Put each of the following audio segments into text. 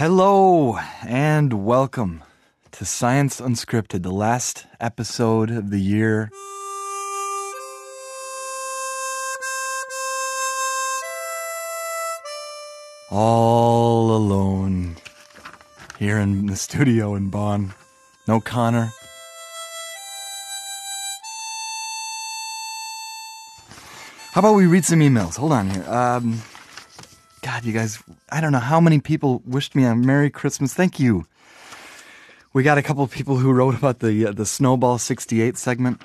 Hello and welcome to Science Unscripted, the last episode of the year. All alone here in the studio in Bonn. No Connor. How about we read some emails? Hold on here. Um, God, you guys, I don't know how many people wished me a Merry Christmas. Thank you. We got a couple of people who wrote about the uh, the Snowball 68 segment.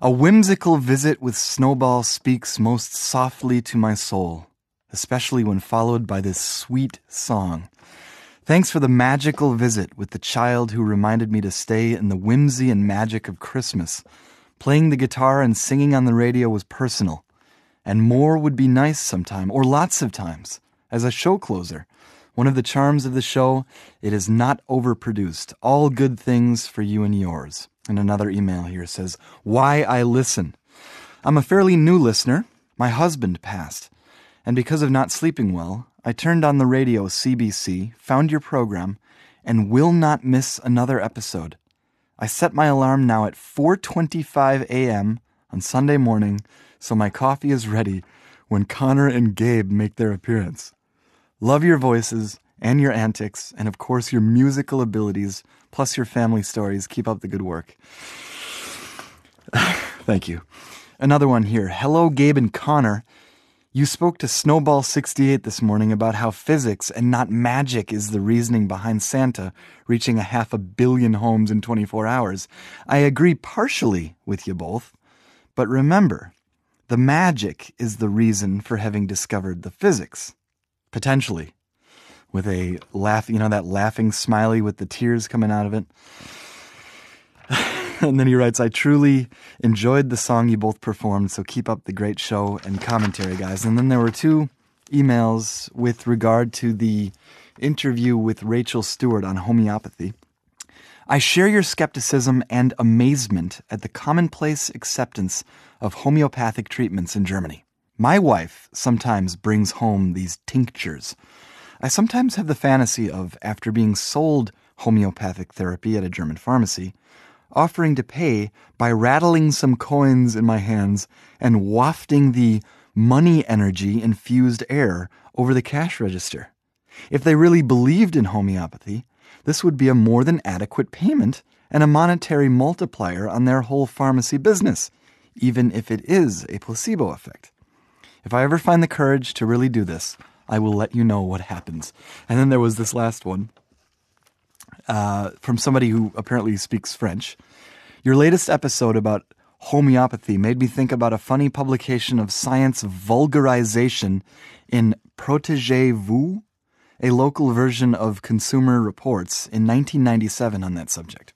A whimsical visit with Snowball speaks most softly to my soul, especially when followed by this sweet song. Thanks for the magical visit with the child who reminded me to stay in the whimsy and magic of Christmas. Playing the guitar and singing on the radio was personal, and more would be nice sometime, or lots of times, as a show closer. One of the charms of the show, it is not overproduced. All good things for you and yours. And another email here says, Why I listen. I'm a fairly new listener. My husband passed. And because of not sleeping well, I turned on the radio CBC, found your program, and will not miss another episode. I set my alarm now at 4:25 a.m. on Sunday morning, so my coffee is ready when Connor and Gabe make their appearance. Love your voices and your antics, and of course your musical abilities, plus your family stories. Keep up the good work. Thank you. Another one here. Hello, Gabe and Connor. You spoke to Snowball68 this morning about how physics and not magic is the reasoning behind Santa reaching a half a billion homes in 24 hours. I agree partially with you both, but remember, the magic is the reason for having discovered the physics. Potentially. With a laugh, you know, that laughing smiley with the tears coming out of it. and then he writes, I truly enjoyed the song you both performed, so keep up the great show and commentary, guys. And then there were two emails with regard to the interview with Rachel Stewart on homeopathy. I share your skepticism and amazement at the commonplace acceptance of homeopathic treatments in Germany. My wife sometimes brings home these tinctures. I sometimes have the fantasy of, after being sold homeopathic therapy at a German pharmacy, offering to pay by rattling some coins in my hands and wafting the money energy infused air over the cash register. If they really believed in homeopathy, this would be a more than adequate payment and a monetary multiplier on their whole pharmacy business, even if it is a placebo effect. If I ever find the courage to really do this, I will let you know what happens. And then there was this last one uh, from somebody who apparently speaks French. Your latest episode about homeopathy made me think about a funny publication of science vulgarization in Protégez-vous, a local version of Consumer Reports in 1997 on that subject.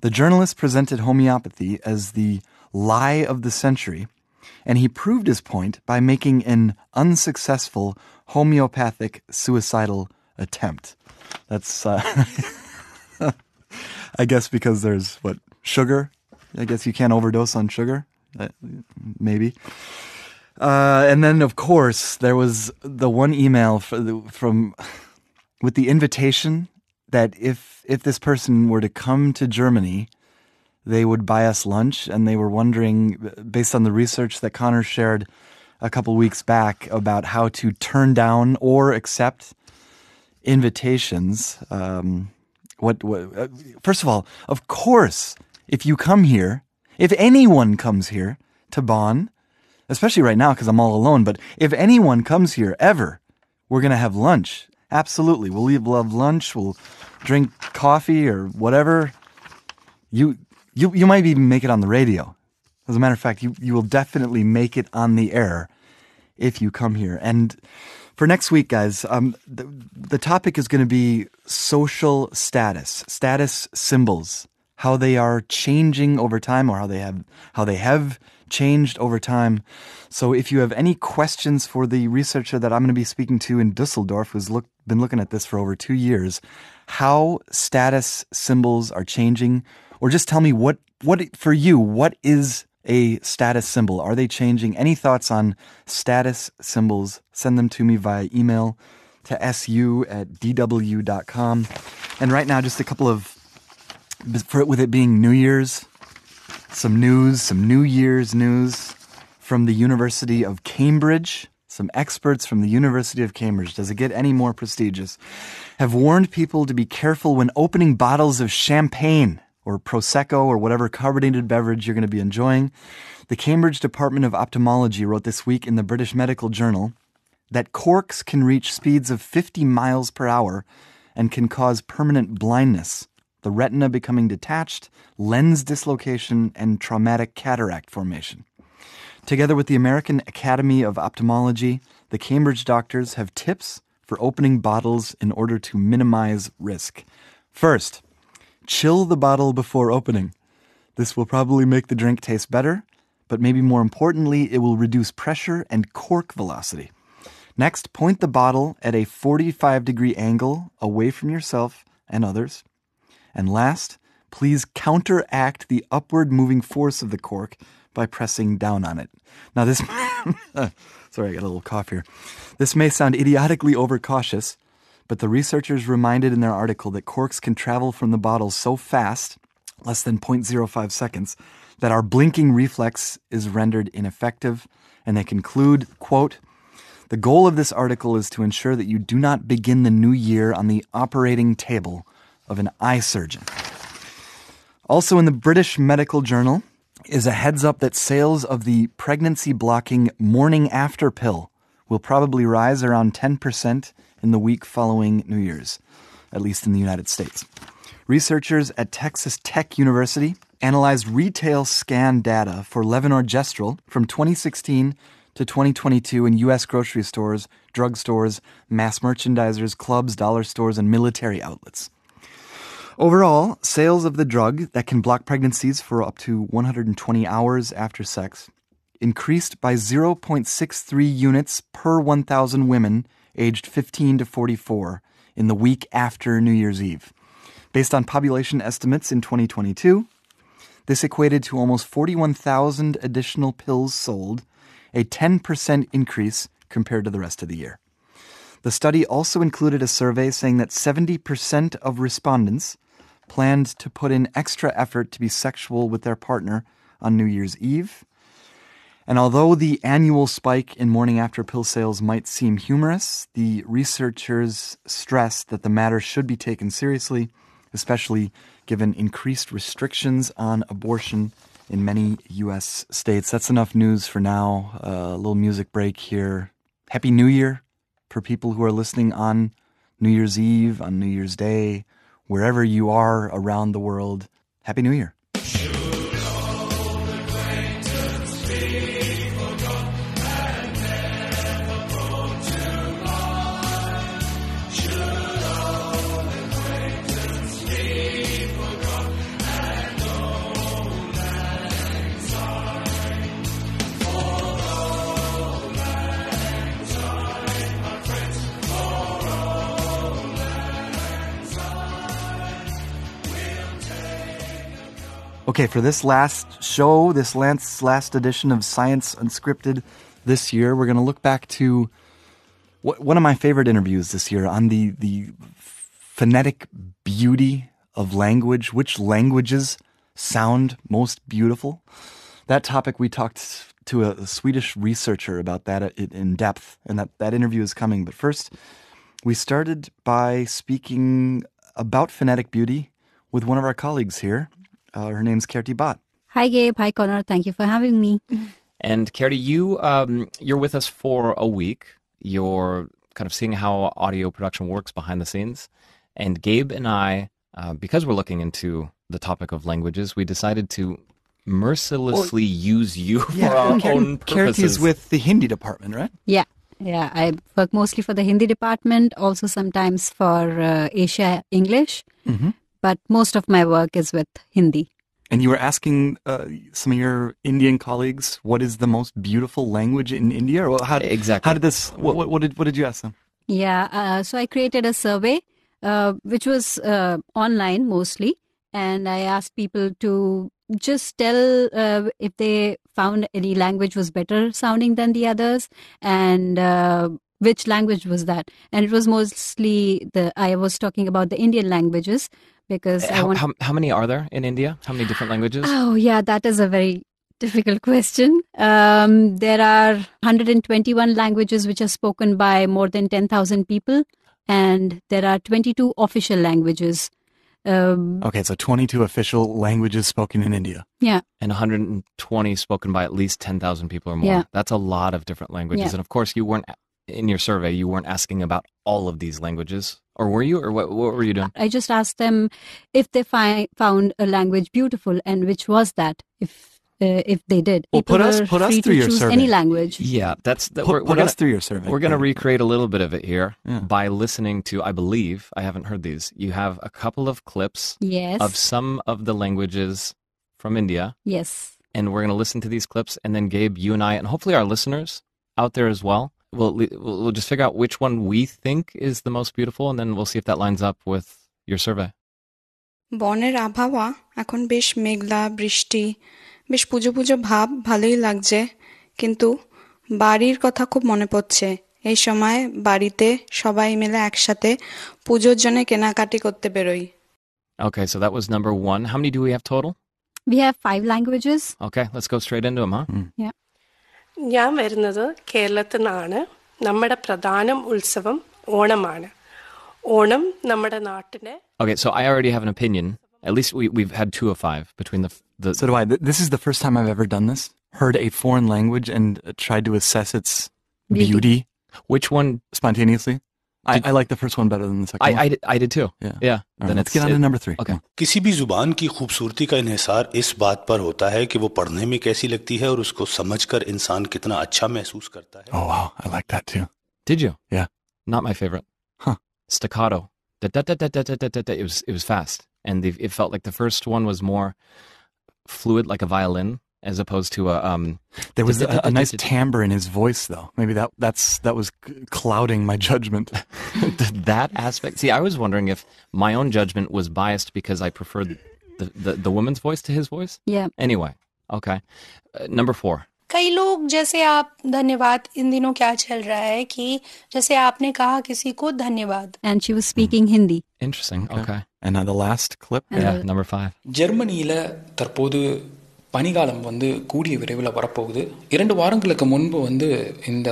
The journalist presented homeopathy as the lie of the century, and he proved his point by making an unsuccessful homeopathic suicidal attempt. That's, uh, I guess, because there's what sugar. I guess you can't overdose on sugar. Uh, maybe. Uh, and then, of course, there was the one email from with the invitation that if if this person were to come to Germany, they would buy us lunch, and they were wondering, based on the research that Connor shared a couple weeks back about how to turn down or accept invitations. Um, what, what uh, first of all, of course, if you come here, if anyone comes here to Bonn, especially right now because I'm all alone, but if anyone comes here ever, we're going to have lunch. Absolutely. We'll leave, we'll lunch. We'll drink coffee or whatever. You, you, you might even make it on the radio. As a matter of fact, you, you will definitely make it on the air if you come here. And for next week, guys, um, the, the topic is going to be social status, status symbols, how they are changing over time, or how they have how they have changed over time. So, if you have any questions for the researcher that I'm going to be speaking to in Dusseldorf, who's look, been looking at this for over two years, how status symbols are changing, or just tell me what what for you what is a status symbol? Are they changing? Any thoughts on status symbols? Send them to me via email to su at dw.com. And right now, just a couple of, for, with it being New Year's, some news, some New Year's news from the University of Cambridge. Some experts from the University of Cambridge, does it get any more prestigious, have warned people to be careful when opening bottles of champagne or Prosecco or whatever carbonated beverage you're going to be enjoying. The Cambridge Department of Ophthalmology wrote this week in the British Medical Journal that corks can reach speeds of 50 miles per hour and can cause permanent blindness, the retina becoming detached, lens dislocation, and traumatic cataract formation. Together with the American Academy of Ophthalmology, the Cambridge doctors have tips for opening bottles in order to minimize risk. First, chill the bottle before opening. This will probably make the drink taste better, but maybe more importantly, it will reduce pressure and cork velocity. Next, point the bottle at a 45 degree angle away from yourself and others. And last, please counteract the upward moving force of the cork by pressing down on it. Now, this, sorry, I got a little cough here. This may sound idiotically overcautious, but the researchers reminded in their article that corks can travel from the bottle so fast, less than 0.05 seconds, that our blinking reflex is rendered ineffective. And they conclude, quote, the goal of this article is to ensure that you do not begin the new year on the operating table of an eye surgeon. Also in the British Medical Journal, is a heads up that sales of the pregnancy blocking morning after pill will probably rise around 10% in the week following New Year's, at least in the United States. Researchers at Texas Tech University analyzed retail scan data for levonorgestrel from 2016 to 2022 in U.S. grocery stores, drugstores, mass merchandisers, clubs, dollar stores, and military outlets. Overall, sales of the drug that can block pregnancies for up to 120 hours after sex increased by 0.63 units per 1,000 women aged 15 to 44 in the week after New Year's Eve. Based on population estimates in 2022, this equated to almost 41,000 additional pills sold, a 10% increase compared to the rest of the year. The study also included a survey saying that 70% of respondents planned to put in extra effort to be sexual with their partner on New Year's Eve. And although the annual spike in morning after pill sales might seem humorous, the researchers stress that the matter should be taken seriously, especially given increased restrictions on abortion in many U.S. states. That's enough news for now. Uh, a little music break here. Happy New Year for people who are listening on New Year's Eve, on New Year's Day, wherever you are around the world. Happy New Year. Okay, for this last show, this last, last edition of Science Unscripted this year, we're going to look back to one of my favorite interviews this year on the, the phonetic beauty of language, which languages sound most beautiful. That topic, we talked to a, a Swedish researcher about that uh, in depth, and that, that interview is coming. But first, we started by speaking about phonetic beauty with one of our colleagues here, uh, her name's Kerti Bhatt. Hi, Gabe. Hi, Connor. Thank you for having me. And Kerti, you um, you're with us for a week. You're kind of seeing how audio production works behind the scenes. And Gabe and I, uh, because we're looking into the topic of languages, we decided to mercilessly well, use you yeah, for our Ker- own purposes. is with the Hindi department, right? Yeah. Yeah, I work mostly for the Hindi department, also sometimes for uh, Asia English. Mm-hmm but most of my work is with Hindi. And you were asking uh, some of your Indian colleagues what is the most beautiful language in India? Or how, exactly. How did this? What, what, did what did you ask them? Yeah, uh, so I created a survey, uh, which was uh, online mostly, and I asked people to just tell uh, if they found any language was better sounding than the others, and uh, which language was that? And it was mostly the I was talking about the Indian languages because I How, want. how, how many are there in India? How many different languages? Oh yeah, that is a very difficult question. Um, there are 121 languages which are spoken by more than 10,000 people, and there are 22 official languages. Um, Okay, so 22 official languages spoken in India. yeah, and 120 spoken by at least 10,000 people or more. Yeah. That's a lot of different languages. Yeah. And of course, you weren't in your survey, you weren't asking about all of these languages. Or were you? Or what, what were you doing? I just asked them if they fi- found a language beautiful and which was that. If uh, if they did, Well, People put us- put us through your survey. any language. Yeah, that's that. Put, we're, put we're gonna, us through your survey. we're going to recreate a little bit of it here Yeah. by listening to, I believe, I haven't heard these. You have a couple of clips Yes, of some of the languages from India, yes. and we're going to listen to these clips. And then, Gabe, you and I, and hopefully our listeners out there as well, we'll, we'll we'll just figure out which one we think is the most beautiful, and then we'll see if that lines up with your survey. বনের আবহাওয়া এখন বেশ মেঘলা বৃষ্টি বেশ পুজো পুজো ভাব ভালোই লাগছে কিন্তু বাড়ির কথা খুব মনে পড়ছে এই সময় বাড়িতে সবাই মিলে একসাথে পুজোর জন্য কেনাকাটি করতে বেরোই Okay, so that was number one. How many do we have total? We have five languages. Okay, let's go straight into them, huh? ഞാൻ വരുന്നത് കേരളത്തിൽ നിന്നാണ് നമ്മുടെ പ്രധാന ഉത്സവം ഓണമാണ് ഓണം നമ്മുടെ നാട്ടിലെ Okay, so I already have an opinion. At least we, we've had two of five between the the. So do I. Th- This is the first time I've ever done this. Heard a foreign language and uh, tried to assess its Beauty. beauty which one? spontaneously. I, I, like the first one better than the second I, one. I, I did too. Yeah. yeah. Right, then let's get on to number three. Okay. किसी भी जुबान की खूबसूरती का इन्हिसार इस बात पर होता है कि वो पढ़ने में कैसी लगती है और उसको समझकर इंसान कितना अच्छा महसूस करता है. Oh wow, I like that too. Did you? Yeah. Not my favorite. Huh. Staccato. Da, da, da, da, da, da, da, da. It was it was fast, and the, it felt like the first one was more fluid, like a violin, as opposed to a um. There was a, a nice timbre in his voice, though. Maybe that that's that was c- clouding my judgment. that aspect. See, I was wondering if my own judgment was biased because I preferred the, the, the woman's voice to his voice. Yeah. Anyway, okay. Uh, number four. कई लोग जैसे आप धन्यवाद इन दिनों क्या चल रहा है कि जैसे आपने कहा किसी को धन्यवाद And she was speaking Hindi. Interesting. Okay. And now the last clip. And Yeah, the- number five. ஜெர்மனியில் தற்போது பனிகாலம் வந்து கூடிய விரைவில் வரப்போகுது இரண்டு வாரங்களுக்கு முன்பு வந்து இந்த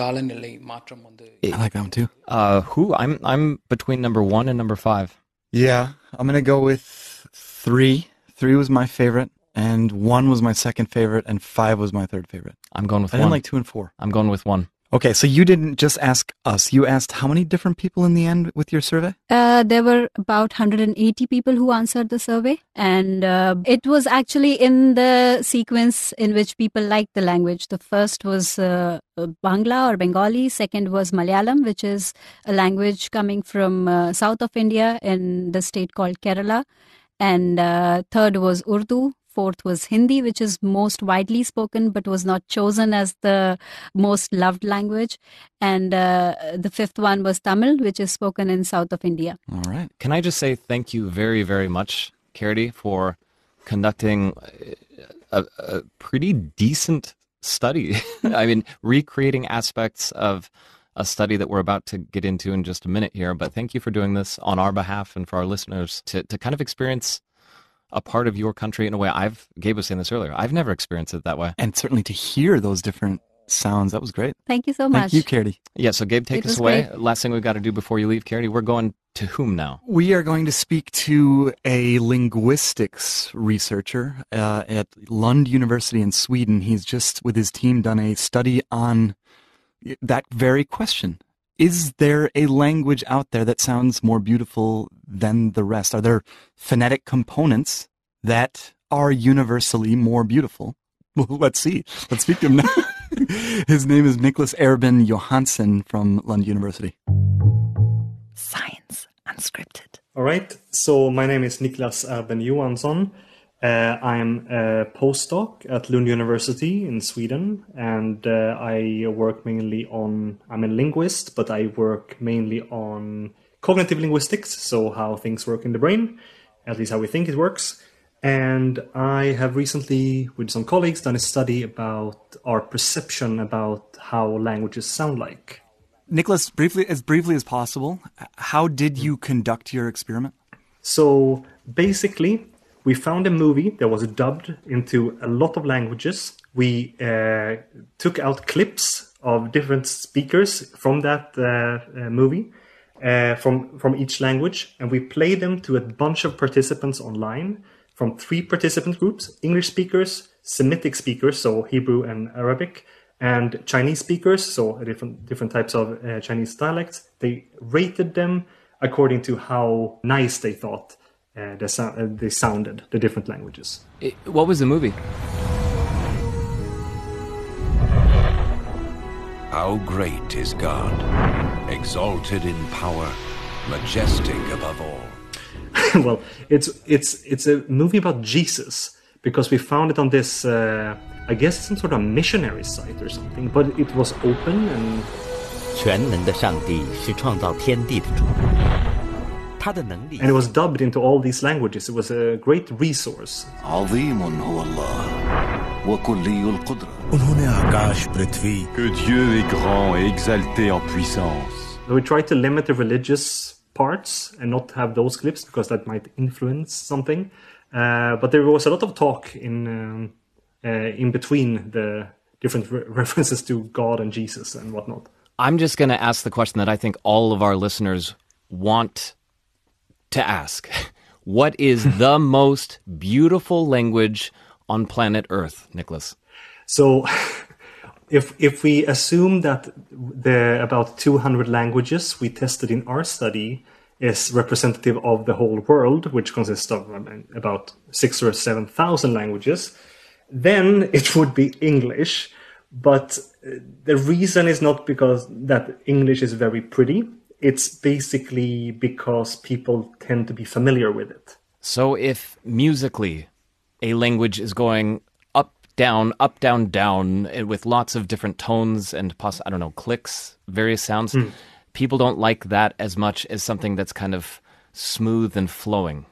காலநிலை மாற்றம் வந்து I like that one too. Uh, who? I'm I'm between number one and number five. Yeah, I'm gonna go with three. Three was my favorite, and one was my second favorite, and five was my third favorite. I'm going with I didn't one. like two and four. I'm going with one. Okay, so you didn't just ask us. You asked how many different people in the end with your survey? Uh, there were about 180 people who answered the survey, and uh, it was actually in the sequence in which people liked the language. The first was uh, uh, Bangla or Bengali, second was Malayalam, which is a language coming from uh, south of India in the state called Kerala, and uh, third was Urdu. Fourth was Hindi, which is most widely spoken but was not chosen as the most loved language. And uh, the fifth one was Tamil, which is spoken in south of India. All right. Can I just say thank you very, very much, Carity, for conducting a, a pretty decent study. I mean, recreating aspects of a study that we're about to get into in just a minute here. But thank you for doing this on our behalf and for our listeners to, to kind of experience a part of your country in a way I've, Gabe was saying this earlier, I've never experienced it that way. And certainly to hear those different sounds, that was great. Thank you so much. Thank you, Katie. Yeah, so Gabe, take It us away. great. Last thing we've got to do before you leave, Carity, we're going to whom now? We are going to speak to a linguistics researcher uh, at Lund University in Sweden. He's just, with his team, done a study on that very question. Is there a language out there that sounds more beautiful than the rest? Are there phonetic components that are universally more beautiful? Well, let's see. Let's speak to him now. his name is Nicholas Erben Johansson from Lund University. Science Unscripted. All right. So my name is Niklas Erben Johansson. Uh, I'm a postdoc at Lund University in Sweden, and uh, I work mainly on. I'm a linguist, but I work mainly on cognitive linguistics, so how things work in the brain, at least how we think it works. And I have recently, with some colleagues, done a study about our perception about how languages sound like. Nicholas, briefly as briefly as possible, how did you conduct your experiment? So basically, we found a movie that was dubbed into a lot of languages. We uh, took out clips of different speakers from that uh, uh, movie, uh, from from each language, and we played them to a bunch of participants online from three participant groups: English speakers, Semitic speakers, so Hebrew and Arabic, and Chinese speakers, so different different types of uh, Chinese dialects. They rated them according to how nice they thought uh, they, so- uh, they sounded, the different languages. It- what was the movie? How great is God, exalted in power, majestic above all. well, it's it's it's a movie about Jesus because we found it on this, uh, I guess, some sort of missionary site or something. But it was open and 全能的上帝是创造天地的主， 他的能力。And it was dubbed into all these languages. It was a great resource. عظيم هو الله القدرة. Que Dieu est grand et exalté en puissance. We tried to limit the religious parts and not have those clips because that might influence something. Uh, but there was a lot of talk in um, uh, in between the different re- references to God and Jesus and whatnot. I'm just going to ask the question that I think all of our listeners want to ask. What is the most beautiful language on planet Earth, Nicholas? So, if if we assume that the about 200 languages we tested in our study is representative of the whole world, which consists of about six or seven thousand languages, then it would be English. But uh, the reason is not because that English is very pretty. It's basically because people tend to be familiar with it. So, if musically a language is going up, down, up, down, down, eh, with lots of different tones and, poss- I don't know, clicks, various sounds, people don't like that as much as something that's kind of smooth and flowing.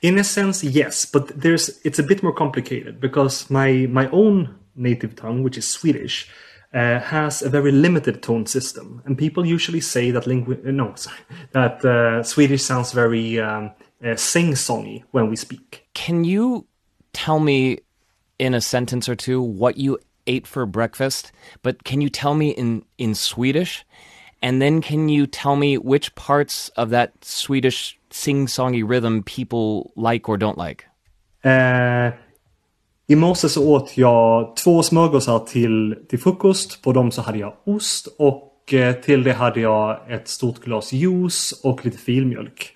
In a sense, yes, but there's it's a bit more complicated because my my own native tongue, which is Swedish, uh, has a very limited tone system, and people usually say that lingu- uh, no, sorry, that uh, Swedish sounds very um, uh, sing-songy when we speak. Can you tell me in a sentence or two what you ate for breakfast? But can you tell me in, in Swedish? And then can you tell me which parts of that Swedish sing songy rhythm people like or don't like? Eh, I morse så åt jag två smörgåsar till, till frukost. På dem så hade jag ost och eh, till det hade jag ett stort glas juice och lite filmjölk.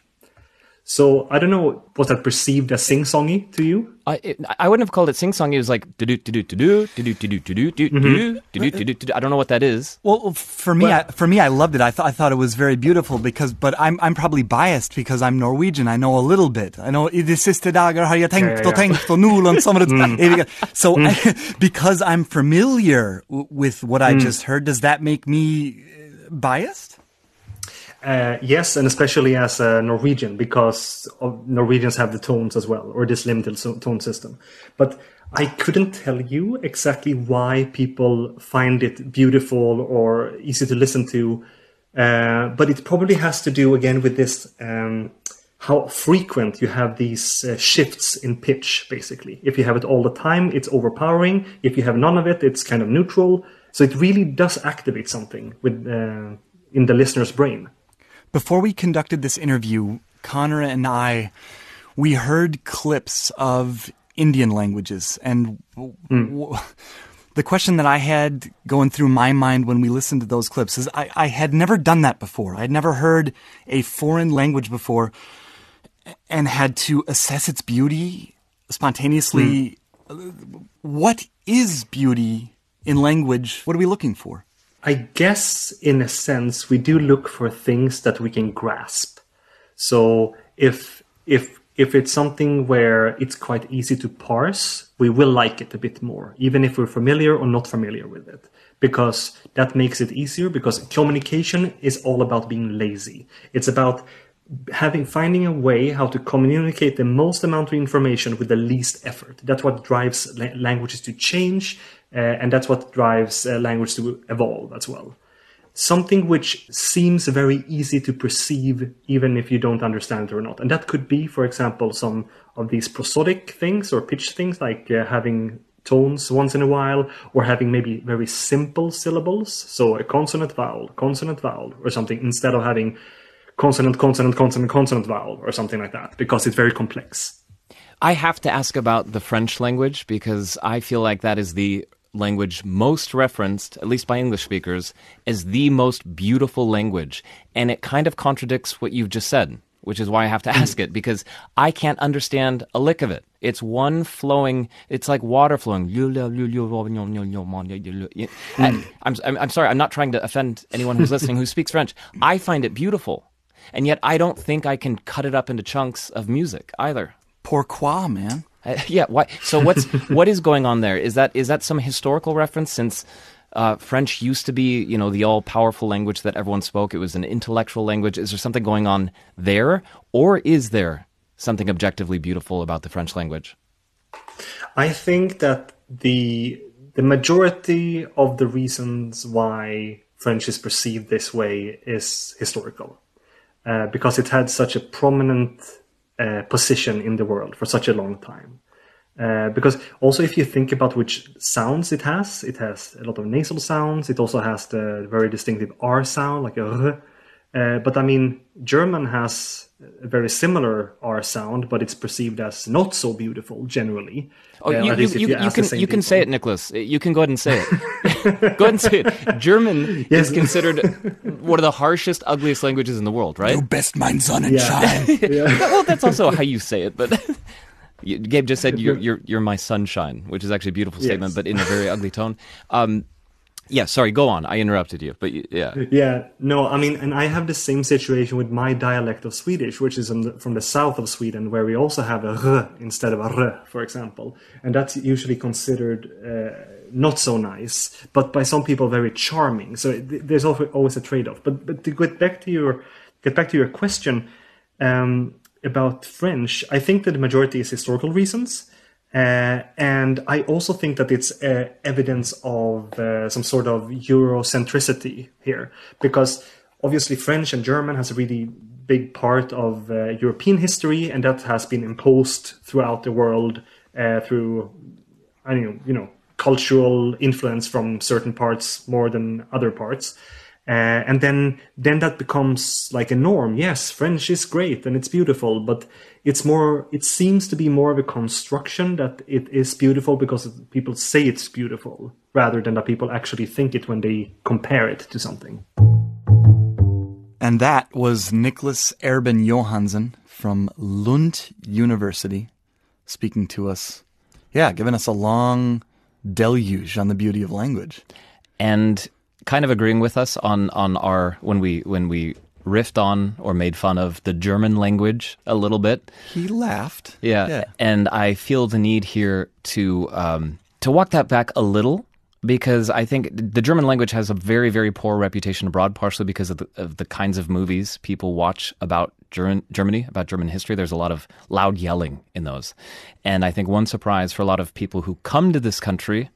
So I don't know, was that perceived as sing-songy to you? I, it, I wouldn't have called it sing-songy. It was like do do do do do do do do do do do do mm-hmm. do do. do. I don't know what that is. Well, for me, I, for me, I loved it. I thought I thought it was very beautiful because, but I'm I'm probably biased because I'm Norwegian. I know a little bit. I know i de siste dagar har jag tänkt Ja, ja, och ja. tänkt och Nolan sommarets eviga. So I, mm. because I'm familiar with what I mm. just heard, does that make me uh, biased? Uh, yes, and especially as a Norwegian, because Norwegians have the tones as well, or this limited tone system. But I couldn't tell you exactly why people find it beautiful or easy to listen to. Uh, but it probably has to do again with this um, how frequent you have these uh, shifts in pitch, basically. If you have it all the time, it's overpowering. If you have none of it, it's kind of neutral. So it really does activate something with uh, in the listener's brain. Before we conducted this interview, Connor and I, we heard clips of Indian languages, and w- hmm. w- the question that I had going through my mind when we listened to those clips is I, I had never done that before. I'd never heard a foreign language before and had to assess its beauty spontaneously. Hmm. What is beauty in language? What are we looking for? I guess, in a sense, we do look for things that we can grasp. So if if if it's something where it's quite easy to parse, we will like it a bit more, even if we're familiar or not familiar with it, because that makes it easier. Because communication is all about being lazy. It's about having finding a way how to communicate the most amount of information with the least effort. That's what drives la- languages to change, and that's what drives uh, language to evolve as well. something which seems very easy to perceive even if you don't understand it or not. And that could be, for example, some of these prosodic things or pitch things like uh, having tones once in a while or having maybe very simple syllables. So a consonant vowel, consonant vowel or something instead of having consonant, consonant, consonant, consonant vowel or something like that because it's very complex. I have to ask about the French language because I feel like that is the language most referenced, at least by English speakers, as the most beautiful language. And it kind of contradicts what you've just said, which is why I have to mm. ask it, because I can't understand a lick of it. It's one flowing, it's like water flowing. I'm, I'm sorry, I'm not trying to offend anyone who's listening who speaks French. I find it beautiful. And yet I don't think I can cut it up into chunks of music either. Pourquoi, man? Uh, yeah. Why? So what's what is going on there? Is that is that some historical reference? Since uh, French used to be, you know, the all powerful language that everyone spoke. It was an intellectual language. Is there something going on there, or is there something objectively beautiful about the French language? I think that the the majority of the reasons why French is perceived this way is historical, uh, because it had such a prominent uh, position in the world for such a long time. Uh, because also if you think about which sounds it has, it has a lot of nasal sounds. It also has the very distinctive R sound, like a R. Uh, but I mean, German has a very similar R sound, but it's perceived as not so beautiful generally. Oh, you, you, you, you can you can say it, Nicholas. You can go ahead and say it. go ahead and say it. German yes. is considered one of the harshest, ugliest languages in the world, right? Du bist mein Sonnenschein. Yeah. yeah. well, that's also how you say it, but. Gabe just said you're, you're you're my sunshine, which is actually a beautiful statement, yes. but in a very ugly tone. Um, yeah, sorry, go on. I interrupted you, but yeah. Yeah, no, I mean, and I have the same situation with my dialect of Swedish, which is the, from the south of Sweden, where we also have a r instead of a r, for example. And that's usually considered uh, not so nice, but by some people very charming. So there's always a trade off. But, but to get back to your, get back to your question um, about French, I think that the majority is historical reasons. Uh, and I also think that it's uh, evidence of uh, some sort of Eurocentricity here, because obviously French and German has a really big part of uh, European history, and that has been imposed throughout the world uh, through, I don't know, you know, cultural influence from certain parts more than other parts. Uh, and then then that becomes like a norm. Yes, French is great and it's beautiful, but it's more. It seems to be more of a construction that it is beautiful because people say it's beautiful, rather than that people actually think it when they compare it to something. And that was Nicholas Erben Johansson from Lund University speaking to us. Yeah, giving us a long deluge on the beauty of language. And kind of agreeing with us on on our when we when we riffed on or made fun of the German language a little bit. He laughed. Yeah, yeah. and I feel the need here to um, to walk that back a little because I think the German language has a very very poor reputation abroad, partially because of the, of the kinds of movies people watch about German, Germany, about German history. There's a lot of loud yelling in those, and I think one surprise for a lot of people who come to this country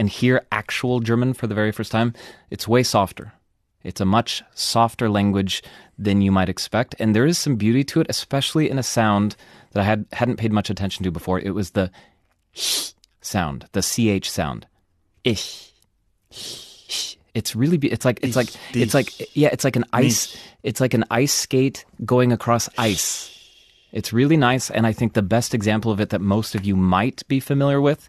and hear actual German for the very first time, it's way softer. It's a much softer language than you might expect, and there is some beauty to it, especially in a sound that I had hadn't paid much attention to before. It was the h sound, the ch sound. Ich. It's really be- it's like it's like it's like yeah, it's like an ice it's like an ice skate going across ice. It's really nice and I think the best example of it that most of you might be familiar with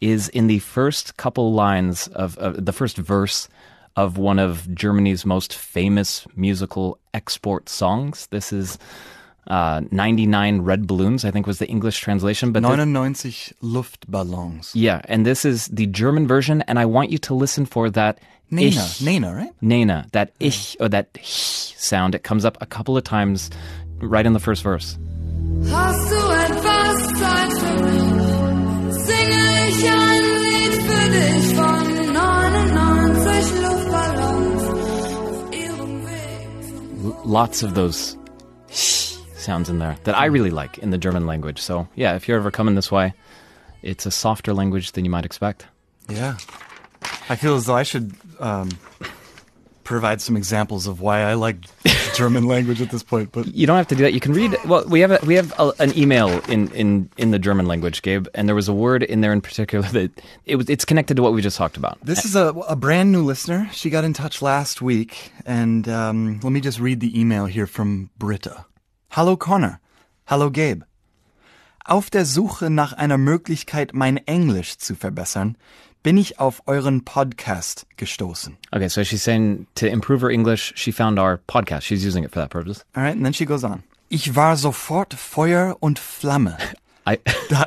is in the first couple lines of, the first verse of one of Germany's most famous musical export songs. This is uh, 99 Red Balloons, I think was the English translation. But 99 Luftballons. Yeah, and this is the German version, and I want you to listen for that Nena, ich, Nena, right? Nena, that ich or that h sound. It comes up a couple of times right in the first verse. Ich ein Lied für dich von 99 Luftballons auf ihrem Weg. Lots of those sounds in there that I really like in the German language. So, yeah, if you're ever coming this way, it's a softer language than you might expect. Yeah. I feel as though I should um, provide some examples of why I like German language at this point, but You don't have to do that. You can read. Well, we have a, we have a, an email in, in, in the German language, Gabe, and there was a word in there in particular that it was it's connected to what we just talked about. This is a, a brand new listener. She got in touch last week, and um, let me just read the email here from Britta. Hallo Connor. Hallo Gabe. Auf der Suche nach einer Möglichkeit, mein Englisch zu verbessern, bin ich auf euren Podcast gestoßen. Okay, so she's saying to improve her English, she found our podcast. She's using it for that purpose. All right, and then she goes on. Ich war sofort Feuer und Flamme. I, da,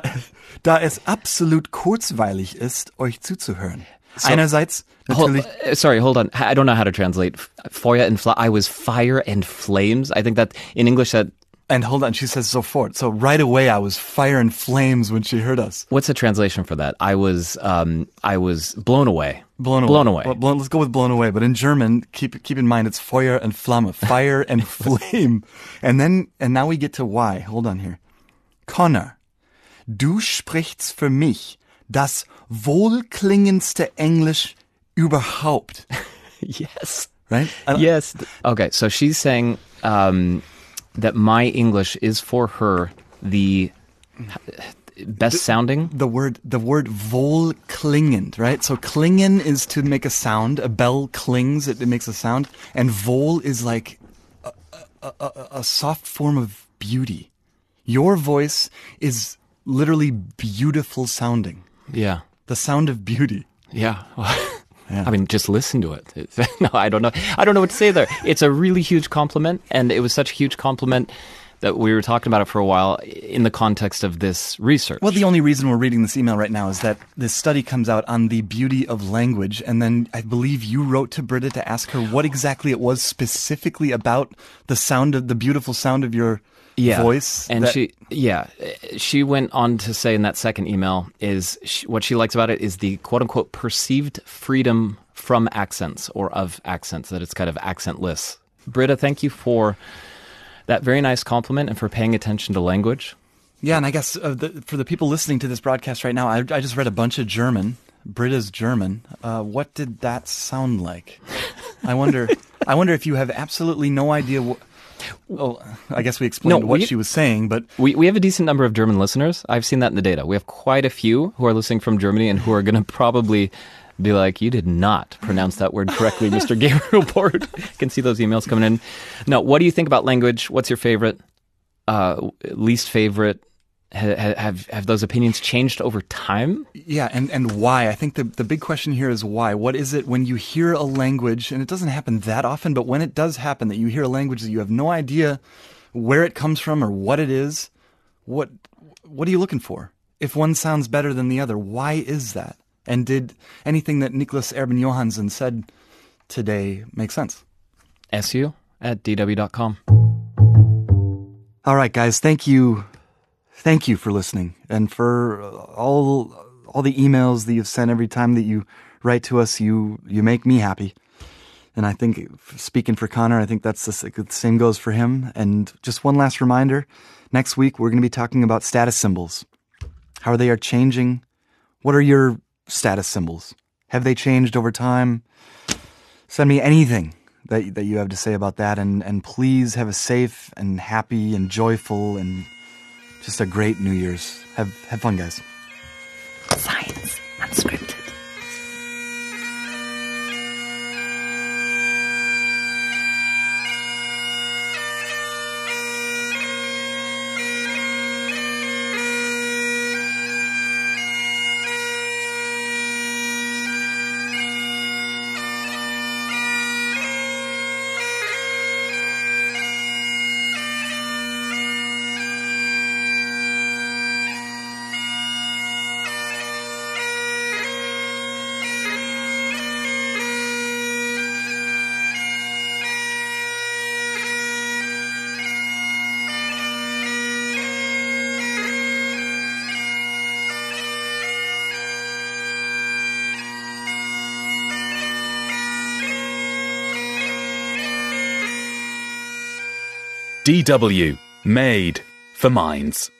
da es absolut kurzweilig ist, euch zuzuhören. So- Einerseits natürlich. Hold, uh, sorry, hold on. I don't know how to translate F- Feuer and Fla. I was fire and flames. I think that in English that And hold on, she says sofort. So right away, I was fire and flames when she heard us. what's the translation for that? I was um I was blown away. Blown away. Blown away. Well, blown- let's go with blown away. But in German, keep keep in mind it's Feuer and Flamme, fire and flame. And then and now we get to why. Hold on here. Connor, du sprichst für mich das wohlklingendste Englisch überhaupt. yes. Right? Yes. Okay, so she's saying um, that my English is for her the best sounding. the word the word wohlklingend, right? So klingen is to make a sound. A bell clings; it, it makes a sound. And wohl is like a, a, a, a soft form of beauty. Your voice is literally beautiful sounding. Yeah. The sound of beauty. Yeah. I mean, just listen to it. It's- no, I don't know. I don't know what to say there. It's a really huge compliment, and it was such a huge compliment that we were talking about it for a while in the context of this research. Well, the only reason we're reading this email right now is that this study comes out on the beauty of language, and then I believe you wrote to Britta to ask her what exactly it was specifically about the sound of the beautiful sound of your yeah. voice. And that- she, yeah, she went on to say in that second email is she, what she likes about it is the quote unquote perceived freedom from accents or of accents, that it's kind of accentless. Britta, thank you for that very nice compliment and for paying attention to language. Yeah, and I guess uh, the, for the people listening to this broadcast right now, I, I just read a bunch of German. Britta's German. Uh, what did that sound like? I wonder. I wonder if you have absolutely no idea. What, well, I guess we explained No, what we- she was saying, but We, we have a decent number of German listeners. I've seen that in the data. We have quite a few who are listening from Germany and who are going to probably be like, you did not pronounce that word correctly, Mr. Gabriel Port. can see those emails coming in. No, what do you think about language? What's your favorite, uh, least favorite? Ha- ha- Have, have those opinions changed over time? yeah, and, and why? I think the the big question here is why. What is it when you hear a language, and it doesn't happen that often, but when it does happen, that you hear a language that you have no idea where it comes from or what it is? What what are you looking for? If one sounds better than the other, why is that? And did anything that Niklas Erben Johansson said today make sense? SU at dw.com. All right, guys, thank you, thank you for listening and for all all the emails that you've sent every time that you write to us. You you make me happy, and I think speaking for Connor, I think that's the, the same goes for him. And just one last reminder: next week we're going to be talking about status symbols, how they are changing. What are your status symbols? Have they changed over time? Send me anything that that you have to say about that, and and please have a safe and happy and joyful and just a great New Year's. Have have fun, guys. Science unscripted. DW, made for minds.